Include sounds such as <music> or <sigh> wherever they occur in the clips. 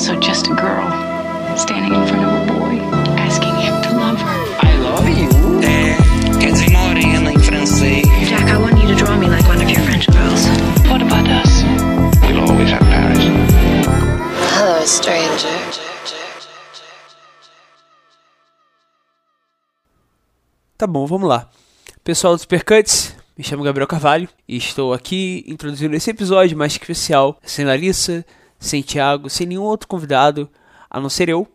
also just a girl standing in front of a boy, asking him to love her. I love you. É, quer dizer morena em francês. Jack, I want you to draw me like one of your French girls. What about us? We'll always have Paris. Hello, stranger. Tá bom, vamos lá. Pessoal dos Supercuts, me chamo Gabriel Carvalho e estou aqui introduzindo esse episódio mais especial, sem Larissa, sem Thiago, sem nenhum outro convidado, a não ser eu,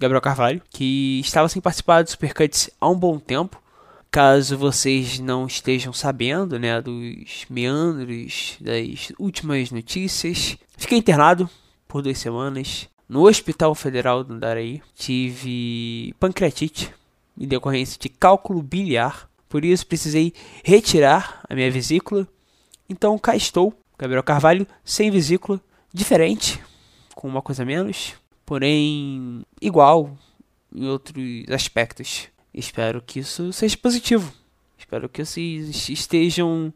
Gabriel Carvalho, que estava sem participar dos Supercuts há um bom tempo. Caso vocês não estejam sabendo, né, dos meandros das últimas notícias, fiquei internado por duas semanas no Hospital Federal do Andaraí. Tive pancreatite em decorrência de cálculo biliar, por isso precisei retirar a minha vesícula. Então cá estou, Gabriel Carvalho, sem vesícula, diferente, com uma coisa menos, porém igual em outros aspectos. Espero que isso seja positivo. Espero que vocês estejam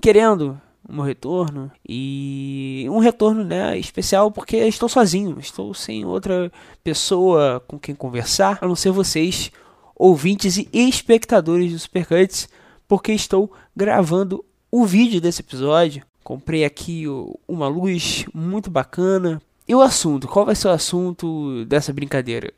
querendo um retorno e um retorno né, especial porque estou sozinho, estou sem outra pessoa com quem conversar, a não ser vocês, ouvintes e espectadores do Supercuts, porque estou gravando o vídeo desse episódio. Comprei aqui uma luz muito bacana. E o assunto? Qual vai ser o assunto dessa brincadeira?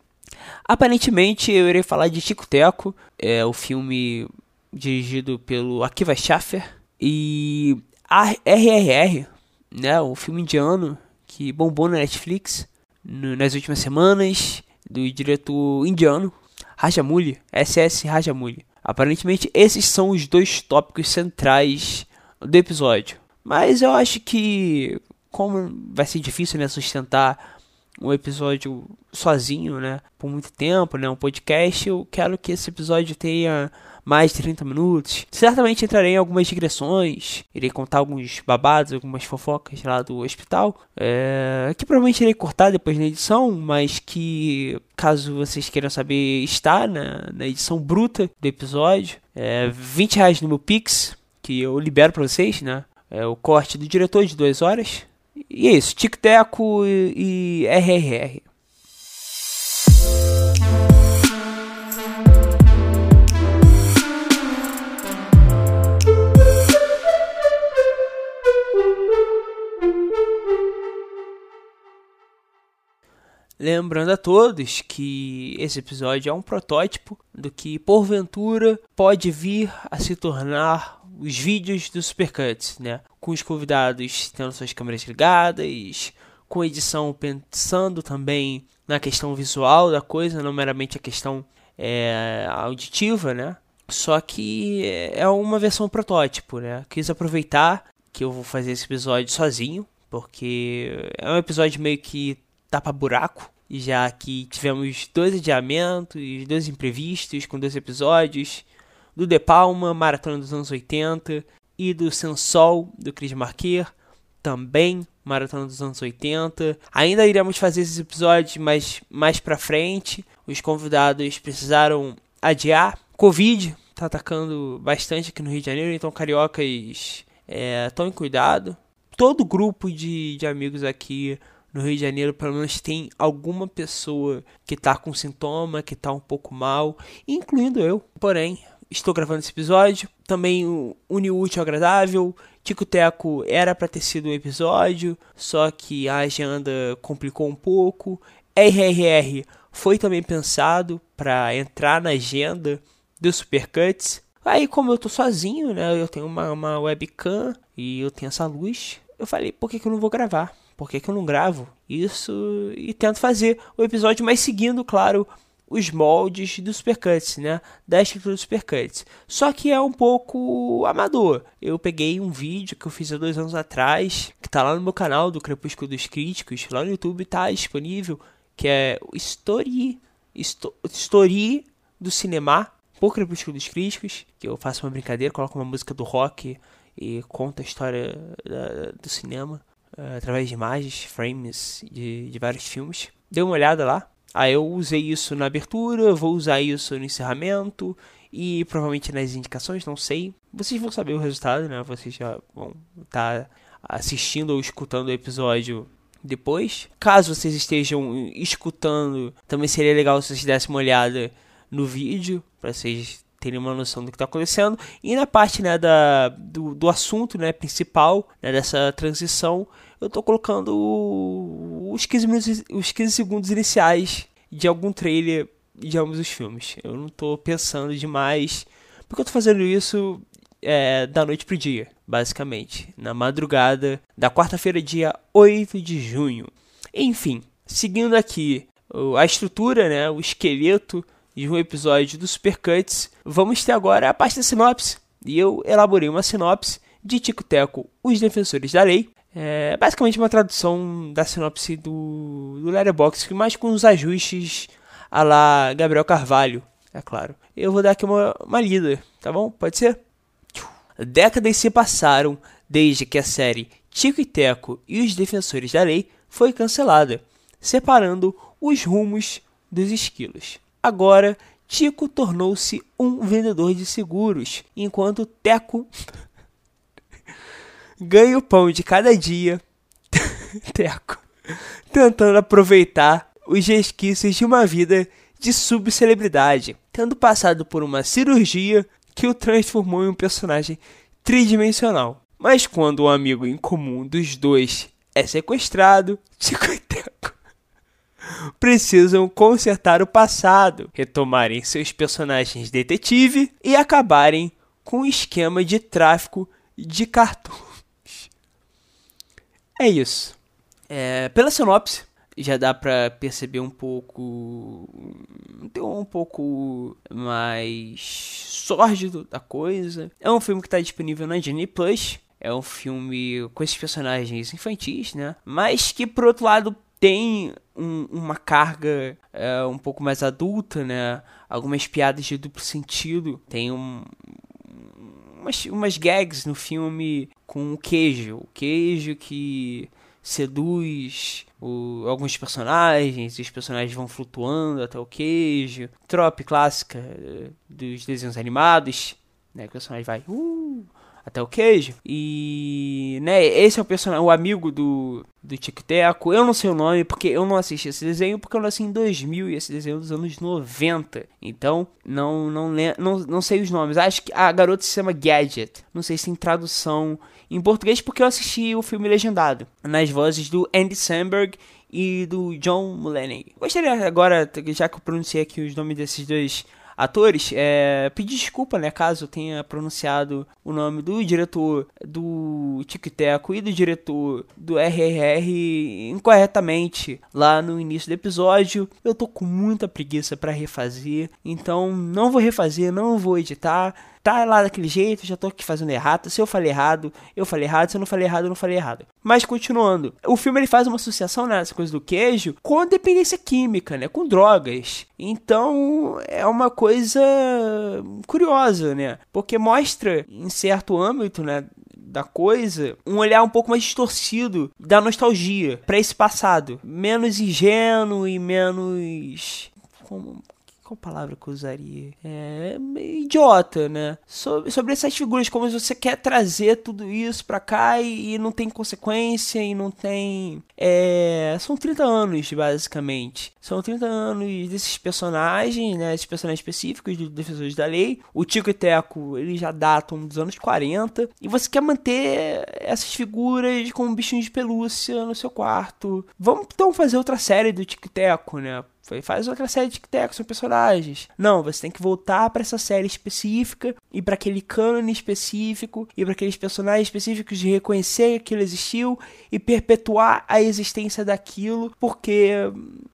Aparentemente eu irei falar de Tico Teco, é o filme dirigido pelo Akiva Schaffer e RRR, né, o filme indiano que bombou na Netflix no, nas últimas semanas do diretor indiano Rajamouli, SS Rajamouli. Aparentemente esses são os dois tópicos centrais do episódio. Mas eu acho que como vai ser difícil né, sustentar um episódio sozinho, né, por muito tempo, né, um podcast, eu quero que esse episódio tenha mais de 30 minutos. Certamente entrarei em algumas digressões, irei contar alguns babados, algumas fofocas lá do hospital, é, que provavelmente irei cortar depois na edição, mas que, caso vocês queiram saber, está na, na edição bruta do episódio. É, 20 reais no meu Pix, que eu libero para vocês, né? É o corte do diretor de duas horas. E é isso, Tic-Teco e, e RRR. Lembrando a todos que esse episódio é um protótipo do que porventura pode vir a se tornar os vídeos do Supercuts, né? Com os convidados tendo suas câmeras ligadas, com edição pensando também na questão visual da coisa, não meramente a questão é, auditiva, né? Só que é uma versão protótipo, né? Quis aproveitar que eu vou fazer esse episódio sozinho, porque é um episódio meio que tapa buraco, já que tivemos dois adiamentos, dois imprevistos com dois episódios, do De Palma, Maratona dos anos 80, e do Sensol, do Chris Marquer, também Maratona dos anos 80. Ainda iremos fazer esses episódios, mas mais pra frente. Os convidados precisaram adiar. Covid tá atacando bastante aqui no Rio de Janeiro, então cariocas é, tomem cuidado. Todo grupo de, de amigos aqui no Rio de Janeiro, pelo menos tem alguma pessoa que tá com sintoma, que tá um pouco mal, incluindo eu. Porém, estou gravando esse episódio. Também o útil ao agradável. Tico Teco era para ter sido um episódio, só que a agenda complicou um pouco. RRR foi também pensado para entrar na agenda do Supercuts. Aí, como eu tô sozinho, né? Eu tenho uma, uma webcam e eu tenho essa luz. Eu falei, por que, que eu não vou gravar? Por que, que eu não gravo isso? E tento fazer o episódio, mas seguindo, claro, os moldes do Supercuts, né? Da estrutura do Supercuts. Só que é um pouco amador. Eu peguei um vídeo que eu fiz há dois anos atrás, que tá lá no meu canal do Crepúsculo dos Críticos, lá no YouTube tá disponível, que é o Story, Sto Story do Cinema, por Crepúsculo dos Críticos, que eu faço uma brincadeira, coloco uma música do rock e conto a história da, do cinema uh, através de imagens, frames de, de vários filmes. Dê uma olhada lá, Aí eu usei isso na abertura, vou usar isso no encerramento e provavelmente nas indicações, não sei. Vocês vão saber o resultado, né? Vocês já vão estar tá assistindo ou escutando o episódio depois. Caso vocês estejam escutando, também seria legal se vocês dessem uma olhada no vídeo, para vocês terem uma noção do que está acontecendo. E na parte né, da, do, do assunto né, principal né, dessa transição, eu estou colocando os 15, minutos, os 15 segundos iniciais de algum trailer de ambos os filmes. Eu não estou pensando demais, porque eu estou fazendo isso é, da noite pro dia, basicamente, na madrugada da quarta-feira, dia 8 de junho. Enfim, seguindo aqui a estrutura, né, o esqueleto de um episódio do Supercuts, vamos ter agora a parte da sinopse. E eu elaborei uma sinopse de Tico Teco, Os Defensores da Lei. É basicamente uma tradução da sinopse do, do Letterboxd, mas com os ajustes a lá Gabriel Carvalho, é claro. Eu vou dar aqui uma, uma lida, tá bom? Pode ser? Décadas se passaram desde que a série Tico e Teco e os Defensores da Lei foi cancelada, separando os rumos dos esquilos. Agora, Tico tornou-se um vendedor de seguros, enquanto Teco ganha o pão de cada dia. <laughs> Teco, tentando aproveitar os resquícios de uma vida de subcelebridade, tendo passado por uma cirurgia que o transformou em um personagem tridimensional. Mas quando o amigo em comum dos dois é sequestrado, Tico precisam consertar o passado, retomarem seus personagens detetive e acabarem com o um esquema de tráfico de cartões. É isso. É, pela sinopse, já dá para perceber um pouco um pouco mais sórdido da coisa. É um filme que está disponível na Disney Plus. É um filme com esses personagens infantis, né? Mas que por outro lado tem um, uma carga é, um pouco mais adulta, né? Algumas piadas de duplo sentido. Tem um, umas, umas gags no filme com o queijo. O queijo que seduz o, alguns personagens, e os personagens vão flutuando até o queijo. Trope clássica eh, dos desenhos animados, né? O personagem vai uh, até o queijo. E, né, esse é o personagem, o amigo do, do Tic Teco. Eu não sei o nome porque eu não assisti esse desenho porque eu nasci em 2000 e esse desenho é dos anos 90. Então, não não, não, não sei os nomes. Acho que a garota se chama Gadget. Não sei se tem tradução em português porque eu assisti o filme legendado nas vozes do Andy Samberg e do John Mulaney. Gostaria agora, já que eu pronunciei aqui os nomes desses dois atores, é, pedir desculpa, né, caso tenha pronunciado o nome do diretor do Tic Teco e do diretor do RRR incorretamente lá no início do episódio. Eu tô com muita preguiça para refazer, então não vou refazer, não vou editar tá lá daquele jeito, já tô aqui fazendo errado. Se eu falei errado, eu falei errado. Se eu não falei errado, eu não falei errado. Mas continuando, o filme ele faz uma associação nessa coisa do queijo com dependência química, né? Com drogas. Então é uma coisa curiosa, né? Porque mostra em certo âmbito, né? da coisa, um olhar um pouco mais distorcido da nostalgia para esse passado, menos ingênuo e menos como qual palavra que eu usaria? É idiota, né? Sobre, sobre essas figuras, como você quer trazer tudo isso pra cá e, e não tem consequência e não tem. É, são 30 anos, basicamente. São 30 anos desses personagens, né? Esses personagens específicos dos Defensores da Lei. O Tico e Teco, eles já datam dos anos 40. E você quer manter essas figuras como bichinhos de pelúcia no seu quarto. Vamos então fazer outra série do Tico e Teco, né? Faz outra série de tic-tac, são personagens. Não, você tem que voltar para essa série específica e para aquele cânone específico e para aqueles personagens específicos de reconhecer que aquilo existiu e perpetuar a existência daquilo, porque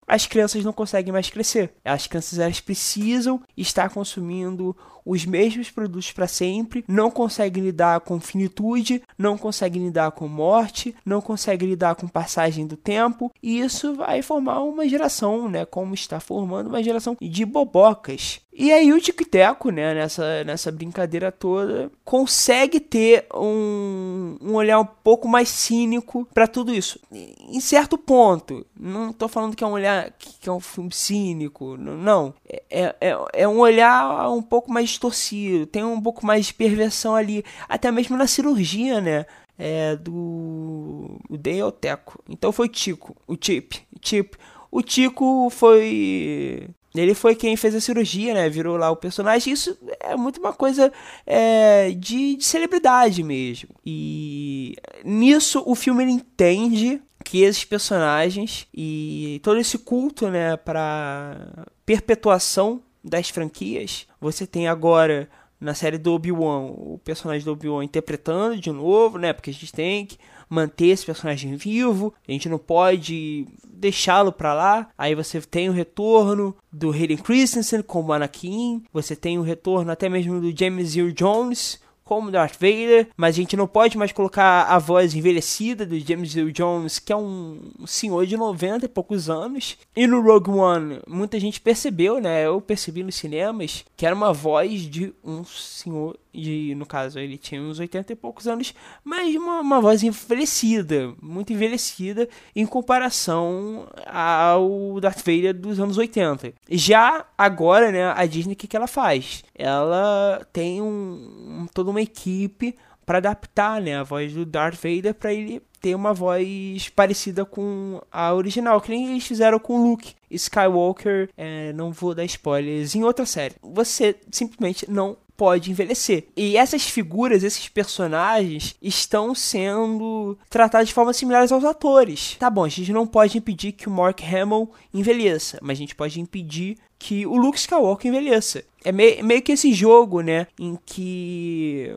as crianças não conseguem mais crescer. As crianças elas precisam estar consumindo os mesmos produtos para sempre, não conseguem lidar com finitude, não conseguem lidar com morte, não conseguem lidar com passagem do tempo, e isso vai formar uma geração, né, como está formando uma geração de bobocas. E aí o Tic Teco, né, nessa, nessa brincadeira toda, consegue ter um, um olhar um pouco mais cínico para tudo isso. Em certo ponto, não estou falando que é um olhar é que é um filme cínico, não. É, é, é um olhar um pouco mais distorcido, tem um pouco mais de perversão ali, até mesmo na cirurgia, né? É, do o Dale Teco. Então foi Tico, o Chip, Chip. O Tico foi ele foi quem fez a cirurgia, né? Virou lá o personagem. Isso é muito uma coisa é, de, de, celebridade mesmo. E nisso o filme ele entende que esses personagens e todo esse culto, né, para perpetuação das franquias, você tem agora na série do Obi-Wan o personagem do Obi-Wan interpretando de novo, né? Porque a gente tem que manter esse personagem vivo, a gente não pode deixá-lo para lá. Aí você tem o retorno do Hayden Christensen como Anakin, você tem o retorno até mesmo do James Earl Jones como Darth Vader, mas a gente não pode mais colocar a voz envelhecida do James Earl Jones, que é um senhor de 90 e poucos anos. E no Rogue One, muita gente percebeu, né? Eu percebi nos cinemas que era uma voz de um senhor de, no caso, ele tinha uns 80 e poucos anos, mas uma, uma voz envelhecida, muito envelhecida em comparação ao Darth Vader dos anos 80. Já agora, né, a Disney, o que, que ela faz? Ela tem um, toda uma equipe para adaptar né, a voz do Darth Vader para ele ter uma voz parecida com a original, que nem eles fizeram com o Luke Skywalker. É, não vou dar spoilers em outra série. Você simplesmente não pode envelhecer. E essas figuras, esses personagens, estão sendo tratados de forma similares aos atores. Tá bom, a gente não pode impedir que o Mark Hamill envelheça, mas a gente pode impedir que o Luke Skywalker envelheça. É meio, meio que esse jogo, né, em que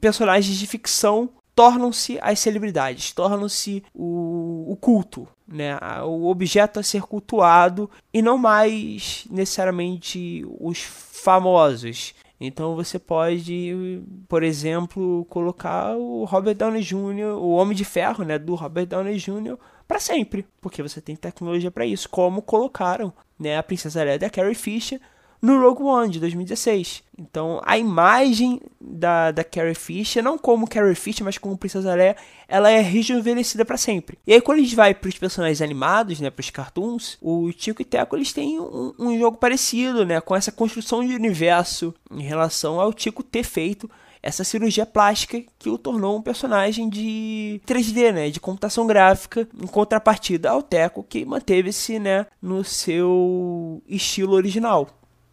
personagens de ficção tornam-se as celebridades, tornam-se o, o culto, né? o objeto a ser cultuado e não mais necessariamente os famosos. Então você pode, por exemplo, colocar o Robert Downey Jr., o Homem de Ferro, né, do Robert Downey Jr. para sempre, porque você tem tecnologia para isso, como colocaram, né, a Princesa Leia da Carrie Fisher no Rogue One de 2016. Então, a imagem da, da Carrie Fisher, não como Carrie Fisher, mas como Princesa Leia, ela é rejuvenescida para sempre. E aí, quando a gente vai para os personagens animados, né, para os cartoons, o Tico e Teco eles têm um, um jogo parecido, né, com essa construção de universo em relação ao Tico ter feito essa cirurgia plástica que o tornou um personagem de 3D, né, de computação gráfica, em contrapartida ao Teco, que manteve-se, né, no seu estilo original.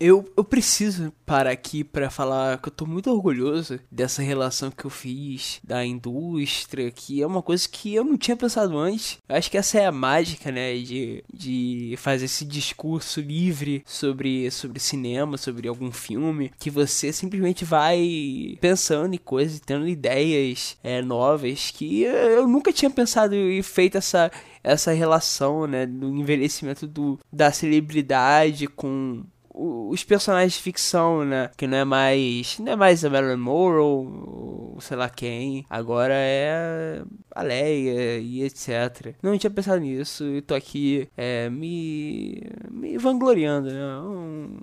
Eu, eu preciso parar aqui para falar que eu tô muito orgulhoso dessa relação que eu fiz da indústria, que é uma coisa que eu não tinha pensado antes. Eu acho que essa é a mágica, né, de, de fazer esse discurso livre sobre, sobre cinema, sobre algum filme, que você simplesmente vai pensando em coisas, tendo ideias é, novas que eu nunca tinha pensado e feito essa essa relação, né, do envelhecimento do, da celebridade com os personagens de ficção, né? Que não é mais. Não é mais a Marilyn Monroe, sei lá quem. Agora é a Leia e etc. Não tinha pensado nisso e tô aqui é, me. me vangloriando, né? Um,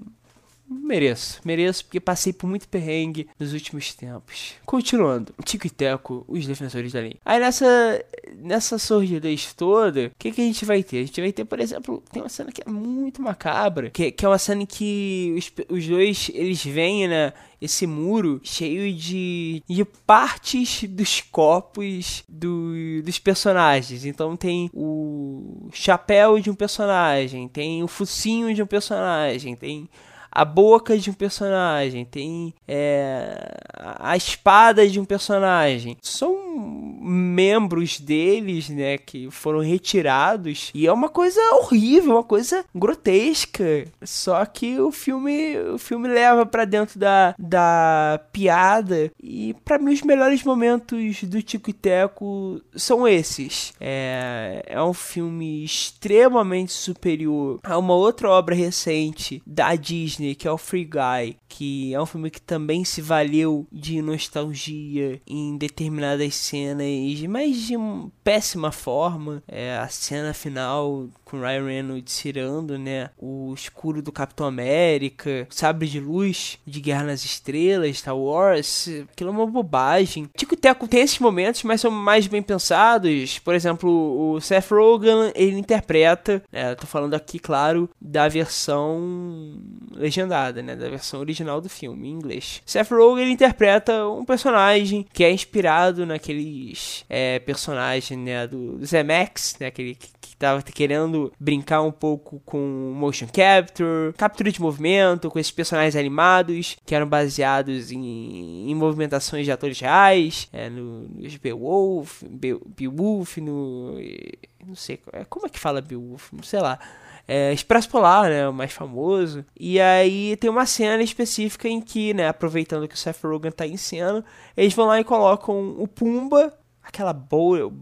Mereço, mereço, porque passei por muito perrengue nos últimos tempos. Continuando, Tico e Teco, os defensores da lei. Aí nessa, nessa sordidez toda, o que, que a gente vai ter? A gente vai ter, por exemplo, tem uma cena que é muito macabra, que, que é uma cena que os, os dois, eles vêm, né, esse muro cheio de, de partes dos corpos do, dos personagens. Então tem o chapéu de um personagem, tem o focinho de um personagem, tem a boca de um personagem, tem é, a espada de um personagem. São membros deles, né, que foram retirados e é uma coisa horrível, uma coisa grotesca. Só que o filme, o filme leva para dentro da, da piada e para mim os melhores momentos do Tico e Teco são esses. É, é um filme extremamente superior a uma outra obra recente da Disney, que é o Free Guy, que é um filme que também se valeu de nostalgia em determinadas cenas, mas de péssima forma. É, a cena final com Ryan Reynolds tirando, né, o escuro do Capitão América, sabre de luz de Guerra nas Estrelas, Star Wars, aquilo é uma bobagem. Tico Teco tem esses momentos, mas são mais bem pensados. Por exemplo, o Seth Rogen, ele interpreta, né, tô falando aqui, claro, da versão legendada, né, da versão original do filme, em inglês. Seth Rogen, ele interpreta um personagem que é inspirado naqueles é, personagens, né, do Zemex, né, aquele que, que tava querendo brincar um pouco com motion capture, captura de movimento, com esses personagens animados que eram baseados em, em movimentações de atores reais, é, no, no Beowulf, Be, Beowulf, no... não sei, como é que fala Beowulf? Sei lá é, Expresso Polar, né, o mais famoso. E aí tem uma cena específica em que, né, aproveitando que o Seth Rogen tá em cena, eles vão lá e colocam o Pumba, aquela boa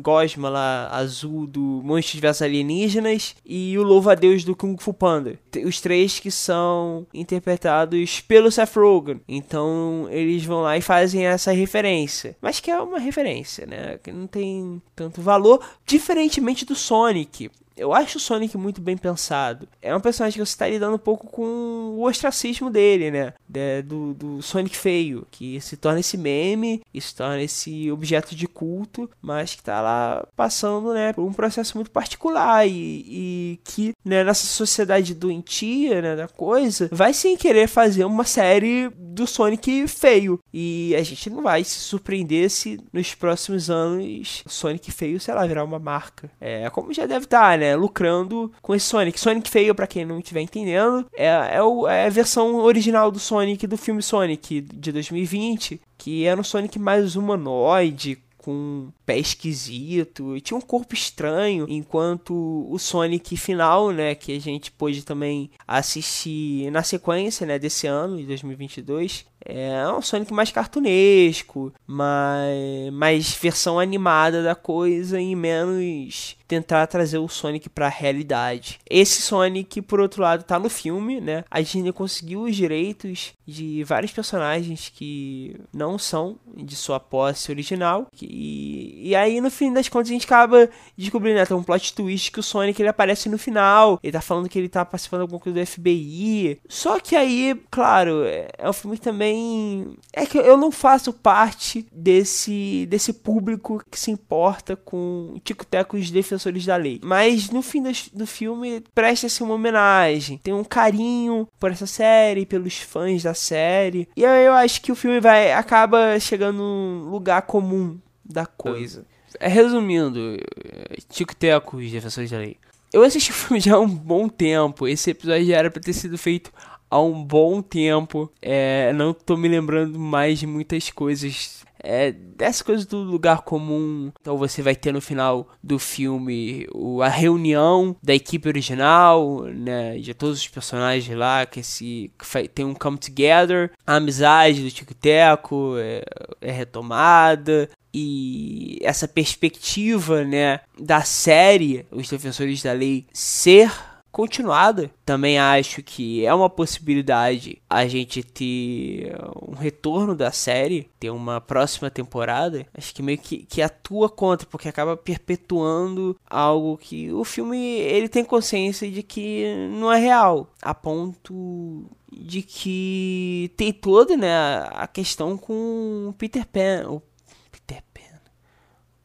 gosma lá azul do Monstros vs Alienígenas e o Louva-a-Deus do Kung Fu Panda. Os três que são interpretados pelo Seth Rogen. Então eles vão lá e fazem essa referência. Mas que é uma referência, né? Que não tem tanto valor, diferentemente do Sonic eu acho o Sonic muito bem pensado. É um personagem que você está lidando um pouco com o ostracismo dele, né? De, do, do Sonic feio, que se torna esse meme, se torna esse objeto de culto, mas que está lá passando, né, por um processo muito particular e, e que, né, nessa sociedade doentia, né, da coisa, vai sem querer fazer uma série do Sonic feio. E a gente não vai se surpreender se nos próximos anos Sonic feio, sei lá, virar uma marca. É como já deve estar, tá, né? Lucrando com esse Sonic. Sonic feio, para quem não estiver entendendo, é, é, o, é, a versão original do Sonic do filme Sonic de 2020, que era um Sonic mais humanoide, com pé esquisito e tinha um corpo estranho, enquanto o Sonic final, né, que a gente pôde também assistir na sequência, né, desse ano, de 2022, é um Sonic mais cartunesco, mais, mais versão animada da coisa e menos tentar trazer o Sonic para a realidade. Esse Sonic, por outro lado, tá no filme, né? A Disney conseguiu os direitos de vários personagens que não são de sua posse original. E, e aí, no fim das contas, a gente acaba descobrindo, né? Tem um plot twist que o Sonic ele aparece no final. Ele tá falando que ele tá participando de alguma coisa do FBI. Só que aí, claro, é, é um filme que também. É que eu não faço parte desse, desse público que se importa com tico-tecos defensores defensores da lei. Mas no fim do, filme presta-se uma homenagem, tem um carinho por essa série, pelos fãs da série. E aí eu acho que o filme vai acaba chegando num lugar comum da coisa. É, resumindo, Tico Teco, os defensores da lei. Eu assisti o filme já há um bom tempo. Esse episódio já era pra ter sido feito há um bom tempo. É, não tô me lembrando mais de muitas coisas é, dessas coisas do lugar comum. Então você vai ter no final do filme o, a reunião da equipe original, né, de todos os personagens lá, que, se, que tem um come together, a amizade do Tico Teco é, é retomada, e essa perspectiva, né, da série Os Defensores da Lei ser continuada. Também acho que é uma possibilidade a gente ter um retorno da série, ter uma próxima temporada. Acho que meio que, que atua contra, porque acaba perpetuando algo que o filme ele tem consciência de que não é real, a ponto de que tem toda né, a questão com Peter Pan, o Peter Pan,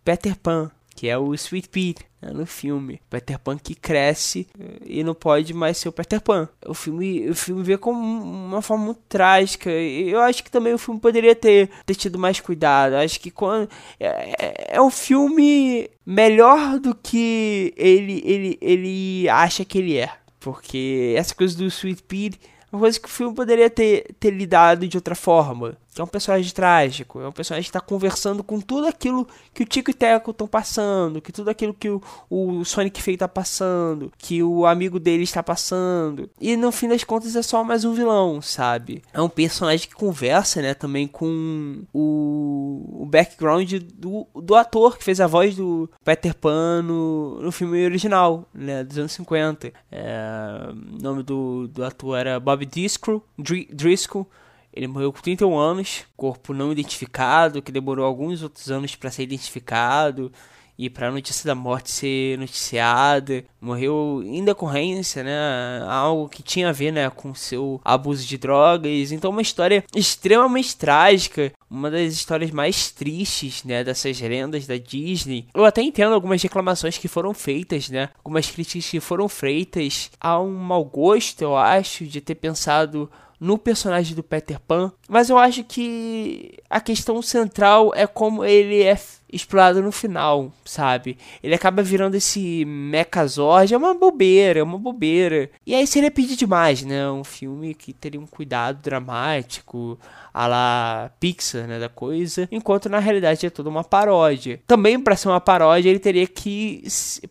Peter Pan, que é o Sweet Pete no filme. Peter Pan que cresce e não pode mais ser o Peter Pan. O filme, o filme vê como uma forma muito trágica. E eu acho que também o filme poderia ter, ter tido mais cuidado. Acho que quando é, é, é um filme melhor do que ele, ele, ele acha que ele é. Porque essa coisa do Sweet Pea uma coisa que o filme poderia ter, ter lidado de outra forma que é um personagem trágico, é um personagem que está conversando com tudo aquilo que o Tico e Teco estão passando, que tudo aquilo que o, o Sonic Feio está passando, que o amigo dele está passando. E no fim das contas é só mais um vilão, sabe? É um personagem que conversa, né, também com o, o background do, do ator que fez a voz do Peter Pan no, no filme original, né, dos anos 50. É, o nome do, do ator era Bob Driscoll, Driscoll ele morreu com 31 anos, corpo não identificado, que demorou alguns outros anos para ser identificado. e para a notícia da morte ser noticiada. Morreu em decorrência, né? Algo que tinha a ver, né, com seu abuso de drogas. Então, uma história extremamente trágica, uma das histórias mais tristes, né, dessas lendas da Disney. Eu até entendo algumas reclamações que foram feitas, né? Algumas críticas que foram feitas a um mau gosto, eu acho, de ter pensado no personagem do Peter Pan, mas eu acho que a questão central é como ele é explorado no final, sabe? Ele acaba virando esse Mechazord, é uma bobeira, é uma bobeira. E aí seria pedir demais, né? Um filme que teria um cuidado dramático, a la Pixar, né, da coisa, enquanto na realidade é toda uma paródia. Também para ser uma paródia, ele teria que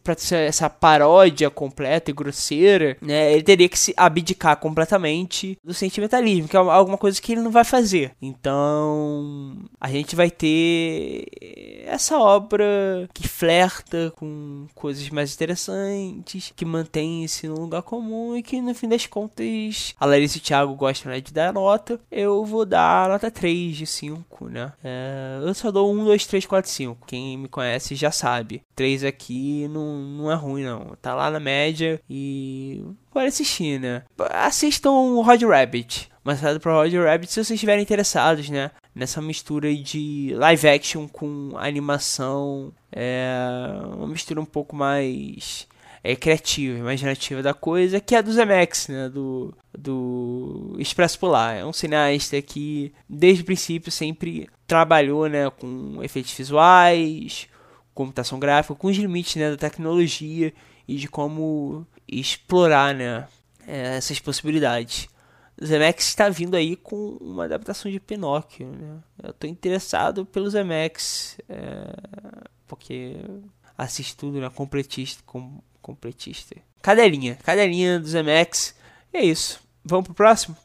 para ser essa paródia completa e grosseira, né, ele teria que se abdicar completamente do sentimentalismo, que é alguma coisa que ele não vai fazer. Então, a gente vai ter essa obra que flerta com coisas mais interessantes, que mantém-se num lugar comum e que no fim das contas a Larissa e o Thiago gostam né, de dar nota. Eu vou dar nota 3 de 5, né? É, eu só dou 1, 2, 3, 4, 5. Quem me conhece já sabe. 3 aqui não, não é ruim, não. Tá lá na média e pode assistir, né? Assistam o Roger Rabbit. Mas para Roger Rabbit se vocês estiverem interessados, né? Nessa mistura de live action com animação. É uma mistura um pouco mais é, criativa, imaginativa da coisa, que é a do Zemex, né? Do, do Expresso Polar. É um cineasta que, desde o princípio, sempre trabalhou né, com efeitos visuais, computação gráfica, com os limites né, da tecnologia e de como explorar né, é, essas possibilidades. Zemex está vindo aí com uma adaptação de Pinóquio. Né? Eu estou interessado pelo Zemex, é, porque assisto tudo né? completista, com, completista. Cadelinha, cadelinha do Zemex. É isso. Vamos pro próximo?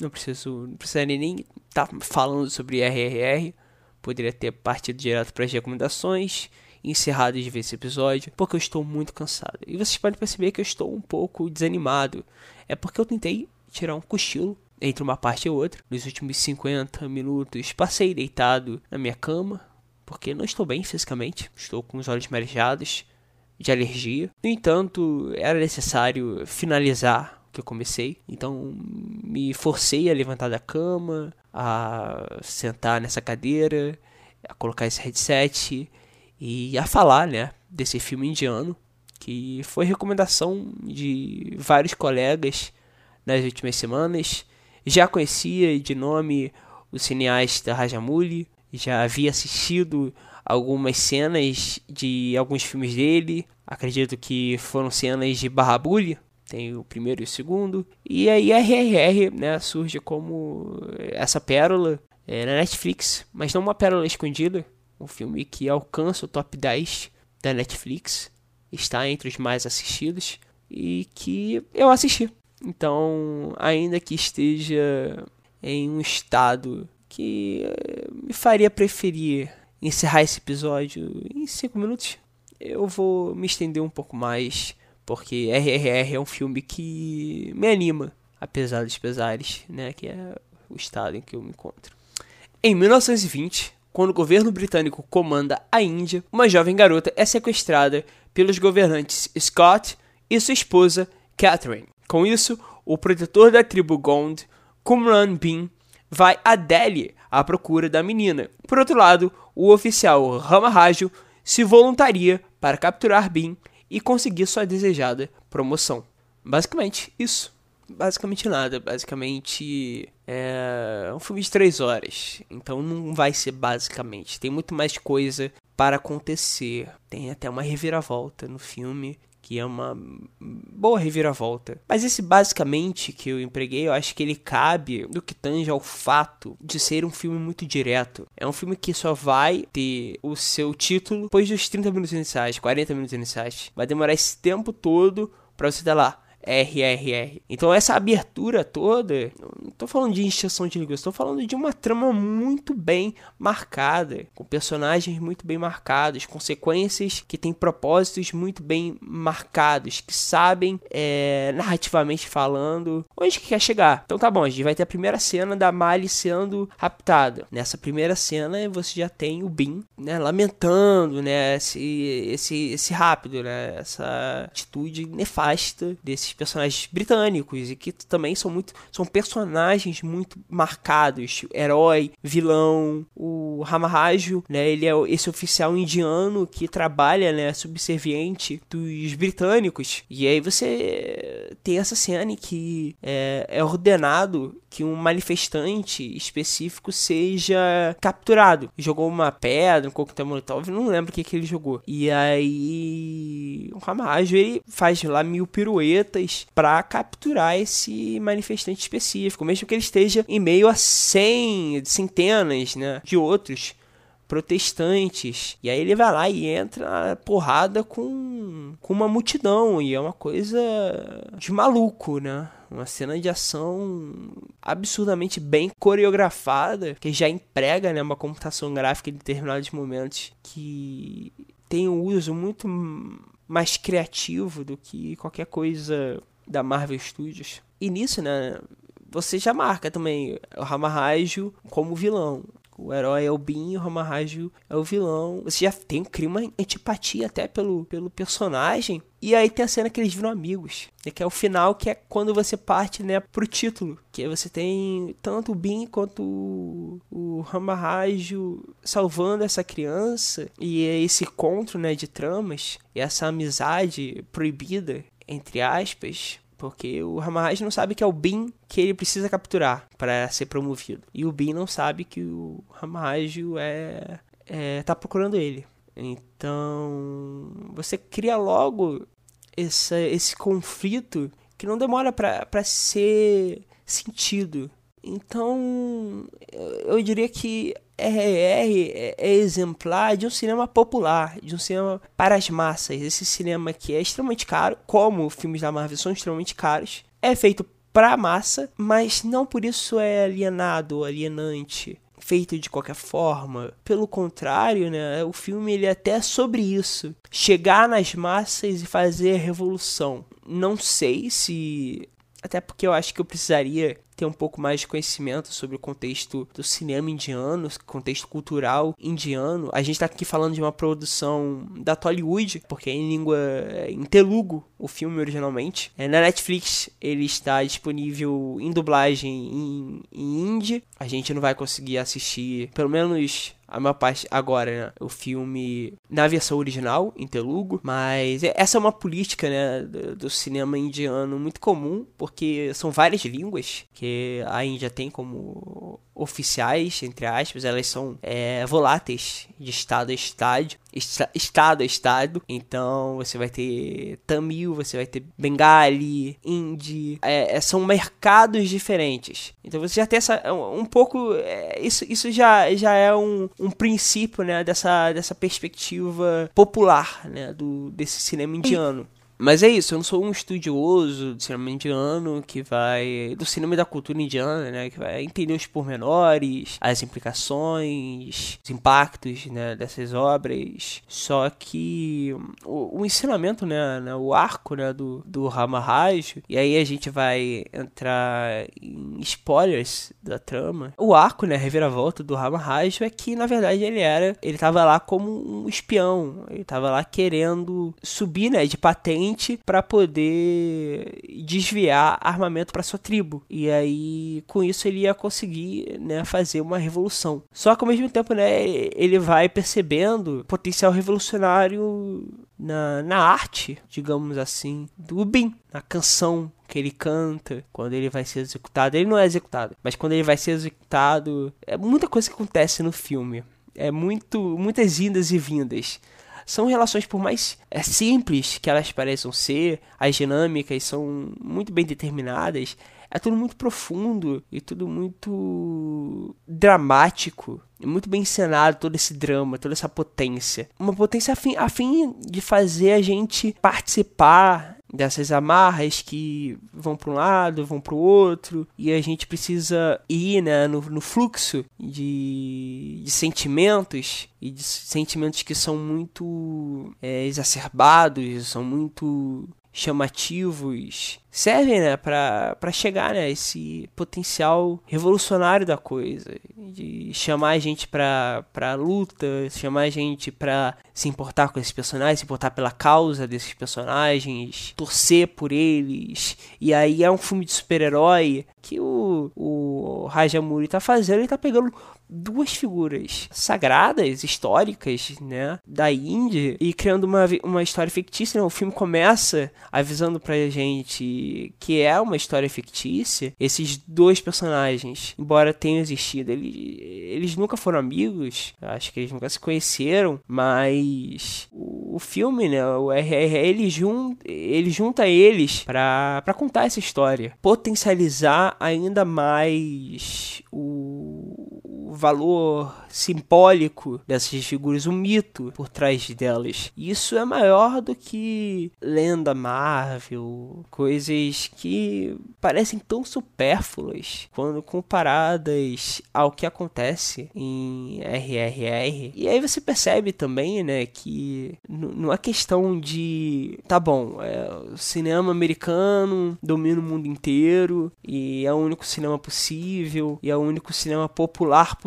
Não preciso, não precisaria nem estar tá falando sobre RRR. Poderia ter partido direto para as recomendações, encerrado de ver esse episódio, porque eu estou muito cansado. E vocês podem perceber que eu estou um pouco desanimado. É porque eu tentei tirar um cochilo entre uma parte e outra. Nos últimos 50 minutos, passei deitado na minha cama, porque não estou bem fisicamente. Estou com os olhos marejados, de alergia. No entanto, era necessário finalizar que eu comecei. Então me forcei a levantar da cama, a sentar nessa cadeira, a colocar esse headset e a falar, né, desse filme indiano que foi recomendação de vários colegas nas últimas semanas. Já conhecia de nome o cineasta Rajamouli, já havia assistido algumas cenas de alguns filmes dele. Acredito que foram cenas de Barrabulha, tem o primeiro e o segundo. E aí a RRR né, surge como essa pérola é, na Netflix, mas não uma pérola escondida. Um filme que alcança o top 10 da Netflix, está entre os mais assistidos e que eu assisti. Então, ainda que esteja em um estado que eh, me faria preferir encerrar esse episódio em 5 minutos, eu vou me estender um pouco mais porque RRR é um filme que me anima, apesar dos pesares, né? Que é o estado em que eu me encontro. Em 1920, quando o governo britânico comanda a Índia, uma jovem garota é sequestrada pelos governantes Scott e sua esposa Catherine. Com isso, o protetor da tribo Gond, Kumran Bin, vai a Delhi à procura da menina. Por outro lado, o oficial Ramarajo se voluntaria para capturar Bin e conseguir sua desejada promoção. Basicamente, isso. Basicamente nada. Basicamente é um filme de três horas. Então não vai ser basicamente. Tem muito mais coisa para acontecer. Tem até uma reviravolta no filme que é uma boa reviravolta. Mas esse basicamente que eu empreguei, eu acho que ele cabe do que tange ao fato de ser um filme muito direto. É um filme que só vai ter o seu título depois dos 30 minutos iniciais, 40 minutos iniciais. Vai demorar esse tempo todo para você dar lá. RRR. Então essa abertura toda, não tô falando de injeção de linguiça, tô falando de uma trama muito bem marcada, com personagens muito bem marcados, consequências que têm propósitos muito bem marcados, que sabem, é, narrativamente falando, onde que quer chegar. Então tá bom, a gente vai ter a primeira cena da Miley sendo raptada. Nessa primeira cena você já tem o Bin, né, lamentando, né, esse, esse, esse rápido, né, essa atitude nefasta desses personagens britânicos e que também são muito são personagens muito marcados, herói, vilão, o Ramarajo, né, ele é esse oficial indiano que trabalha, né, subserviente dos britânicos. E aí você tem essa cena em que é, é ordenado que um manifestante específico seja capturado. Jogou uma pedra, um coquetel molotov, não lembro o que, que ele jogou. E aí o Ramajo ele faz lá mil piruetas para capturar esse manifestante específico, mesmo que ele esteja em meio a cem, centenas, né, de outros protestantes. E aí ele vai lá e entra porrada com, com uma multidão. E é uma coisa de maluco, né? Uma cena de ação absurdamente bem coreografada, que já emprega né, uma computação gráfica em determinados momentos que tem um uso muito mais criativo do que qualquer coisa da Marvel Studios. E nisso, né, você já marca também o Ramarajo como vilão. O herói é o Bin e o Ramarajo é o vilão. Você já tem, cria uma antipatia até pelo, pelo personagem. E aí tem a cena que eles viram amigos. Né, que é o final, que é quando você parte né, pro título. Que você tem tanto o Bin quanto o, o Ramarajo salvando essa criança. E é esse encontro né, de tramas. E essa amizade proibida, entre aspas, porque o Hammerhead não sabe que é o Bin que ele precisa capturar para ser promovido. E o Bin não sabe que o Hammerhead é, é, tá procurando ele. Então, você cria logo esse, esse conflito que não demora para ser sentido. Então, eu diria que RR é, exemplar de um cinema popular, de um cinema para as massas. Esse cinema que é extremamente caro, como filmes da Marvel são extremamente caros, é feito para a massa, mas não por isso é alienado, alienante feito de qualquer forma. Pelo contrário, né, o filme ele é até sobre isso, chegar nas massas e fazer revolução. Não sei se até porque eu acho que eu precisaria ter um pouco mais de conhecimento sobre o contexto do cinema indiano, contexto cultural indiano. A gente está aqui falando de uma produção da Tollywood, porque é em língua é em telugu o filme originalmente. É, na Netflix ele está disponível em dublagem em, em. A gente não vai conseguir assistir, pelo menos a maior parte agora, né, o filme na versão original, em telugu, mas essa é uma política, né, do, do, cinema indiano muito comum, porque são várias línguas que a Índia tem como oficiais, entre aspas, elas são é, voláteis de estado a estado, estado a estado. Então você vai ter Tamil, você vai ter Bengali, Hindi. É, é, são mercados diferentes. Então você já tem essa um pouco é, isso, isso já, já é um, um princípio né, dessa, dessa perspectiva popular né, do, desse cinema indiano. Mas é isso, eu não sou um estudioso do cinema indiano que vai. do cinema e da cultura indiana, né? Que vai entender os pormenores, as implicações, os impactos né, dessas obras. Só que o, o ensinamento, né, né? O arco né, do, do Ramaraj, e aí a gente vai entrar em spoilers da trama. O arco, né? A reviravolta do Ramaraj é que, na verdade, ele era. Ele tava lá como um espião. Ele tava lá querendo subir, né? De patente para poder desviar armamento para sua tribo. E aí, com isso, ele ia conseguir né, fazer uma revolução. Só que ao mesmo tempo, né, ele vai percebendo potencial revolucionário na, na arte, digamos assim, do Bin, na canção que ele canta, quando ele vai ser executado. Ele não é executado, mas quando ele vai ser executado, é muita coisa que acontece no filme. É muito, muitas indas e vindas são relações, por mais é, simples que elas pareçam ser, as dinâmicas são muito bem determinadas, é tudo muito profundo e tudo muito dramático. Muito bem encenado todo esse drama, toda essa potência. Uma potência a fim, a fim de fazer a gente participar dessas amarras que vão para um lado, vão para o outro, e a gente precisa ir né, no, no fluxo de, de, sentimentos e de sentimentos que são muito é, exacerbados, são muito chamativos servem né, para chegar né, esse potencial revolucionário da coisa, de chamar a gente para luta, chamar a gente para se importar com esses personagens, se importar pela causa desses personagens, torcer por eles. E aí é um filme de super-herói que o, o Rajamuri tá fazendo, ele tá pegando duas figuras sagradas, históricas, né, da Índia e criando uma, uma história fictícia. Né? O filme começa avisando pra gente que é uma história fictícia. Esses dois personagens, embora tenham existido, eles, eles nunca foram amigos, acho que eles nunca se conheceram, mas o, o filme, né, o RRR, ele, jun, ele junta eles para contar essa história, potencializar ainda mais o valor simbólico dessas figuras, o mito por trás delas. Isso é maior do que lenda Marvel, coisas que parecem tão supérfluas quando comparadas ao que acontece em RRR. E aí você percebe também, né, que não é questão de, tá bom, é, cinema americano domina o mundo inteiro e é o único cinema possível e é o único cinema popular possível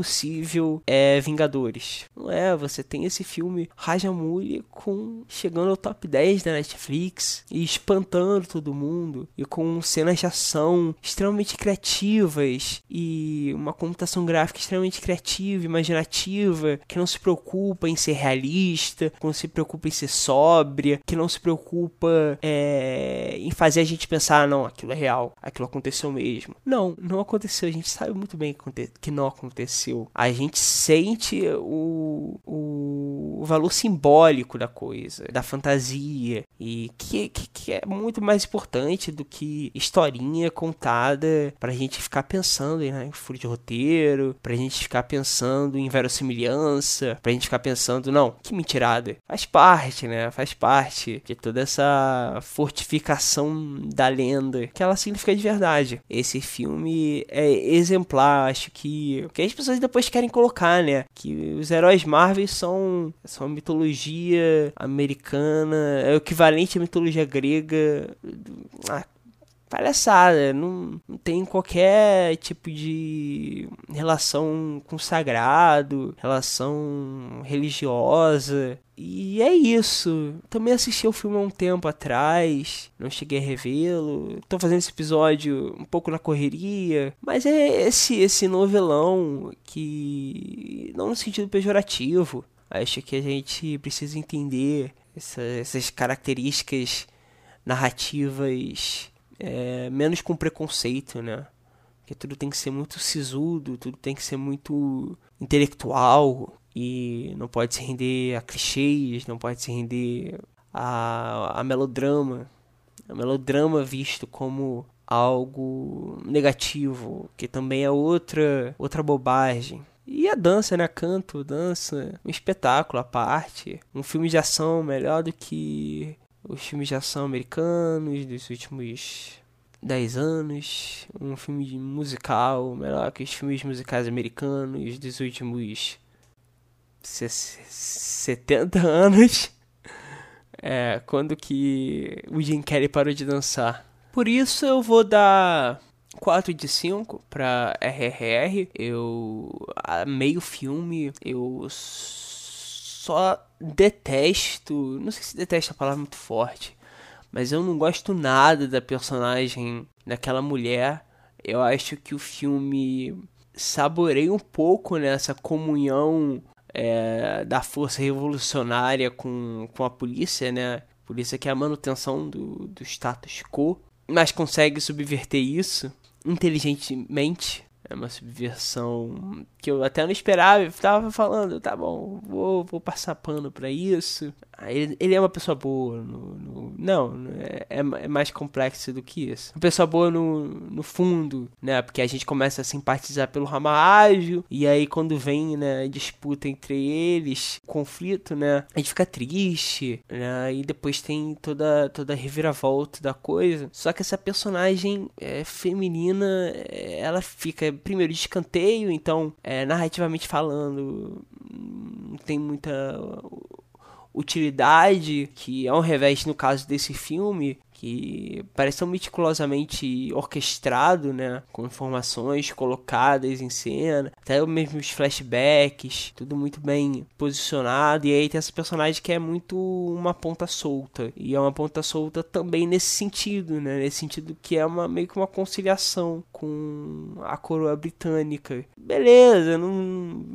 é Vingadores. Não é, você tem esse filme Rajamuli com chegando ao top 10 da Netflix e espantando todo mundo e com cenas de ação extremamente criativas e uma computação gráfica extremamente criativa, imaginativa, que não se preocupa em ser realista, que não se preocupa em ser sóbria, que não se preocupa é, em fazer a gente pensar, não, aquilo é real, aquilo aconteceu mesmo. Não, não aconteceu, a gente sabe muito bem que não aconteceu. A gente sente o, o, valor simbólico da coisa, da fantasia, e que, que, que é muito mais importante do que historinha contada pra gente ficar pensando né, em furo de roteiro, pra gente ficar pensando em verossimilhança, pra gente ficar pensando, não, que mentirada. Faz parte, né? Faz parte de toda essa fortificação da lenda que ela significa de verdade. Esse filme é exemplar, acho que, que as pessoas depois querem colocar, né? Que os heróis Marvel são, são mitologia americana, é o equivalente à mitologia grega. Ah, palhaçada, não, não tem qualquer tipo de relação com o sagrado, relação religiosa. E é isso. Também assisti o filme há um tempo atrás, não cheguei a revê-lo. Tô fazendo esse episódio um pouco na correria, mas é esse esse novelão que não no sentido pejorativo. Acho que a gente precisa entender essa, essas características narrativas é, menos com preconceito, né? Que tudo tem que ser muito sisudo, tudo tem que ser muito intelectual e não pode se render a clichês, não pode se render a, a melodrama. A melodrama visto como algo negativo, que também é outra outra bobagem. E a dança, né? Canto, dança, um espetáculo à parte. Um filme de ação melhor do que os filmes de ação americanos dos últimos 10 anos, um filme musical melhor que os filmes musicais americanos dos últimos 70 anos. <laughs> É, quando que o Jim Carrey parou de dançar. Por isso eu vou dar 4 de 5 pra RRR. Eu amei o filme, eu só detesto. Não sei se detesto a palavra muito forte, mas eu não gosto nada da personagem daquela mulher. Eu acho que o filme saboreia um pouco nessa comunhão é, da força revolucionária com, com a polícia, né? Polícia que é a manutenção do, do status quo, mas consegue subverter isso inteligentemente é uma subversão que eu até não esperava. Eu tava falando, tá bom, vou, vou passar pano pra isso. Ele, ele é uma pessoa boa. No, no- não, é, é é mais complexo do que isso. Uma pessoa boa no, no fundo, né? Porque a gente começa a simpatizar pelo Ramágio, e aí quando vem, né, disputa entre eles, conflito, né? A gente fica triste, né? E depois tem toda, toda reviravolta da coisa. Só que essa personagem é, feminina, ela fica primeiro de escanteio, então, é, narrativamente falando, não tem muita utilidade, que é um revés no caso desse filme, que parece tão meticulosamente orquestrado, né, com informações colocadas em cena, até mesmo os flashbacks, tudo muito bem posicionado, e aí tem essa personagem que é muito uma ponta solta, e é uma ponta solta também nesse sentido, né, nesse sentido que é uma meio que uma conciliação com a coroa britânica. Beleza, não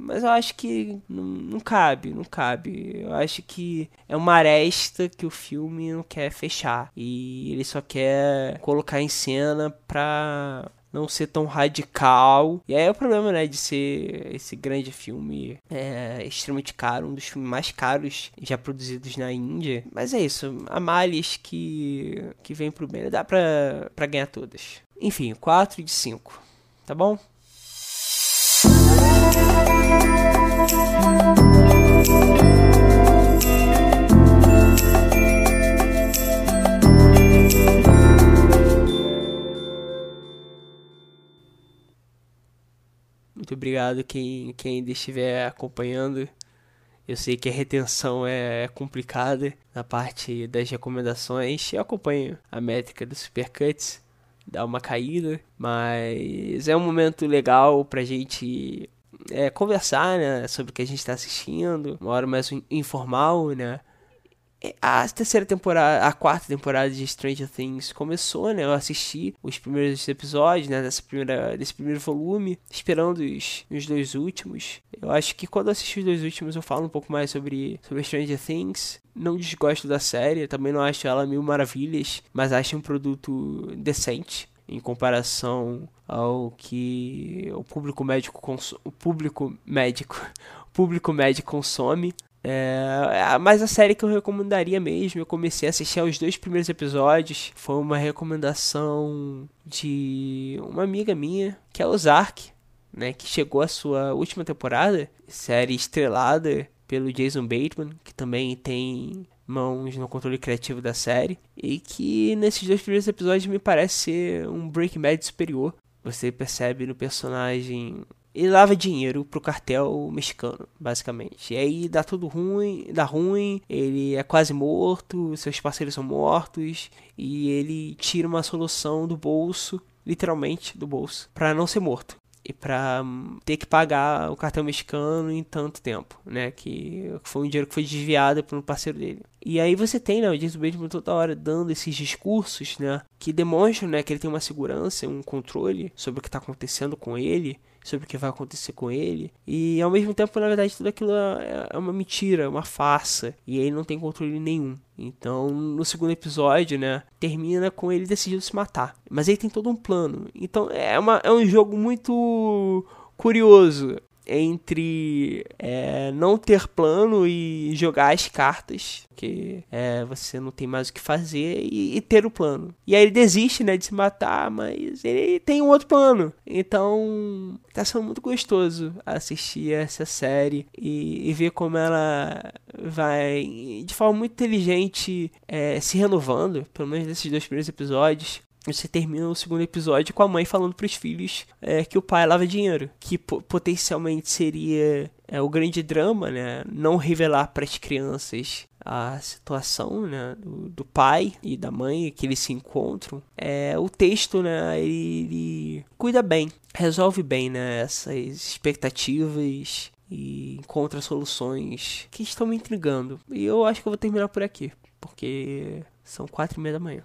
mas eu acho que não, não cabe, não cabe. Eu acho que é uma aresta que o filme não quer fechar. E ele só quer colocar em cena pra não ser tão radical. E aí é o problema, né, de ser esse grande filme é, extremamente caro, um dos filmes mais caros já produzidos na Índia. Mas é isso, há males que, que vem pro bem. Dá pra, pra ganhar todas. Enfim, 4 de 5, tá bom? Muito obrigado quem, quem ainda estiver acompanhando. Eu sei que a retenção é complicada na parte das recomendações. Eu acompanho a métrica do Supercuts, dá uma caída, mas é um momento legal pra gente é, conversar né, sobre o que a gente está assistindo, uma hora mais informal, né? A terceira temporada, a quarta temporada de Stranger Things começou, né? Eu assisti os primeiros episódios, né? Dessa primeira, desse primeiro volume, esperando os, os dois últimos. Eu acho que quando eu assistir os dois últimos eu falo um pouco mais sobre, sobre Stranger Things. Não desgosto da série, também não acho ela mil maravilhas, mas acho um produto decente em comparação ao que o público médico o público médico <laughs> o público médico consome é, mas a série que eu recomendaria mesmo, eu comecei a assistir aos dois primeiros episódios. Foi uma recomendação de uma amiga minha, que é Ozark, né? Que chegou à sua última temporada, série estrelada pelo Jason Bateman, que também tem mãos no controle criativo da série. E que nesses dois primeiros episódios me parece ser um Breaking Bad superior. Você percebe no personagem ele lava dinheiro pro cartel mexicano, basicamente. E aí dá tudo ruim, dá ruim, ele é quase morto, seus parceiros são mortos, e ele tira uma solução do bolso, literalmente do bolso, para não ser morto. E pra ter que pagar o cartel mexicano em tanto tempo, né? Que foi um dinheiro que foi desviado por um parceiro dele. E aí você tem, né, o Jason Bateman toda hora dando esses discursos, né, que demonstram, né, que ele tem uma segurança, um controle sobre o que está acontecendo com ele, sobre o que vai acontecer com ele. E ao mesmo tempo, na verdade, tudo aquilo é, é uma mentira, uma farsa, e ele não tem controle nenhum. Então, no segundo episódio, né, termina com ele decidindo se matar. Mas ele tem todo um plano. Então, é, uma, é um jogo muito curioso entre é, não ter plano e jogar as cartas, que é, você não tem mais o que fazer, e, e, ter o plano. E aí ele desiste né, de se matar, mas ele tem um outro plano. Então tá sendo muito gostoso assistir essa série e, e ver como ela vai, de forma muito inteligente, é, se renovando, pelo menos nesses dois primeiros episódios você termina o segundo episódio com a mãe falando para os filhos é, que o pai lava dinheiro, que potencialmente seria é, o grande drama, né? Não revelar para as crianças a situação né, do, do, pai e da mãe que eles se encontram. É, o texto, né, ele, ele cuida bem, resolve bem né, essas expectativas e encontra soluções que estão me intrigando. E eu acho que eu vou terminar por aqui, porque são quatro e meia da manhã.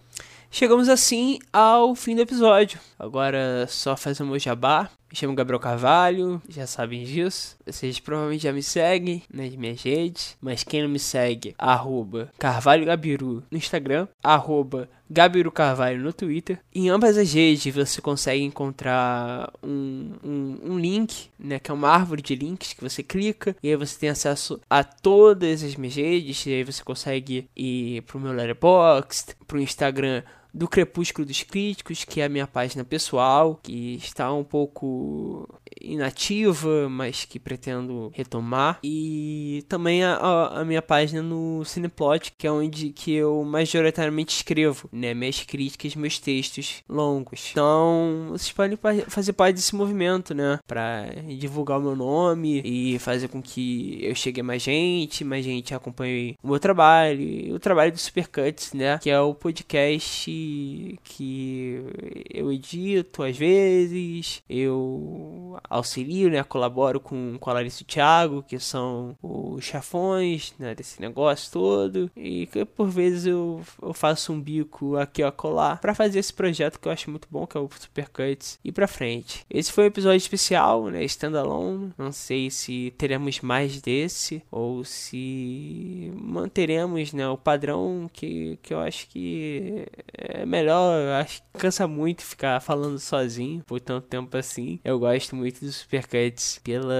Chegamos assim ao fim do episódio. Agora só fazer o meu jabá. Me chamo Gabriel Carvalho, já sabem disso. Vocês provavelmente já me seguem nas minhas redes, mas quem não me segue, arroba Carvalho Gabiru no Instagram, arroba Gabiru Carvalho no Twitter. Em ambas as redes você consegue encontrar um, um, um, link, né, que é uma árvore de links que você clica e aí você tem acesso a todas as minhas redes. E aí você consegue ir pro meu Letterboxd, pro Instagram do Crepúsculo dos Críticos, que é a minha página pessoal, que está um pouco inativa, mas que pretendo retomar. E também a, a, minha página no Cineplot, que é onde que eu majoritariamente escrevo, né, minhas críticas, meus textos longos. Então, vocês podem fazer parte desse movimento, né, para divulgar o meu nome e fazer com que eu chegue a mais gente, mais gente acompanhe o meu trabalho, o trabalho do Supercuts, né, que é o podcast que eu edito às vezes, eu auxilio, né, colaboro com, com a Larissa e o Thiago, que são os chefões, né, desse negócio todo, e que por vezes eu, eu faço um bico aqui a colar para fazer esse projeto que eu acho muito bom, que é o Supercuts, e para frente. Esse foi um episódio especial, né, standalone, não sei se teremos mais desse ou se manteremos, né, o padrão que, que eu acho que é melhor, eu acho que cansa muito ficar falando sozinho por tanto tempo assim. Eu gosto muito dos Supercuts pela.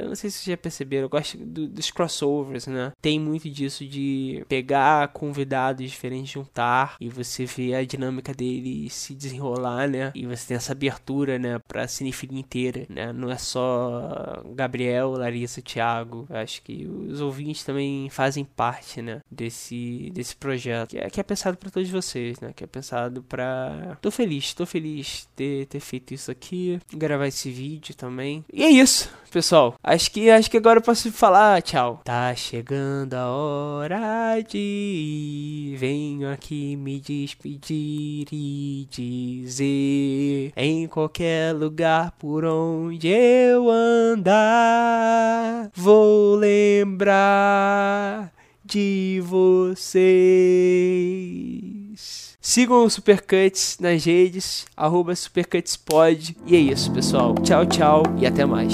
Eu não sei se vocês já perceberam, eu gosto do, dos crossovers, né? Tem muito disso de pegar convidados diferentes, juntar e você ver a dinâmica deles se desenrolar, né? E você tem essa abertura, né, pra cinefilia inteira, né? Não é só Gabriel, Larissa, Thiago. Eu acho que os ouvintes também fazem parte, né, desse, desse projeto que é, que é pensado para todos vocês, né? Que é pensado para. Tô feliz, tô feliz ter, ter feito isso aqui, gravar esse vídeo também. E é isso, pessoal. Acho que acho que agora eu posso falar tchau. Tá chegando a hora de ir. Venho aqui me despedir e dizer em qualquer lugar por onde eu andar, vou lembrar de vocês. Sigam o Supercuts nas redes, arroba SupercutsPod. E é isso, pessoal. Tchau, tchau e até mais.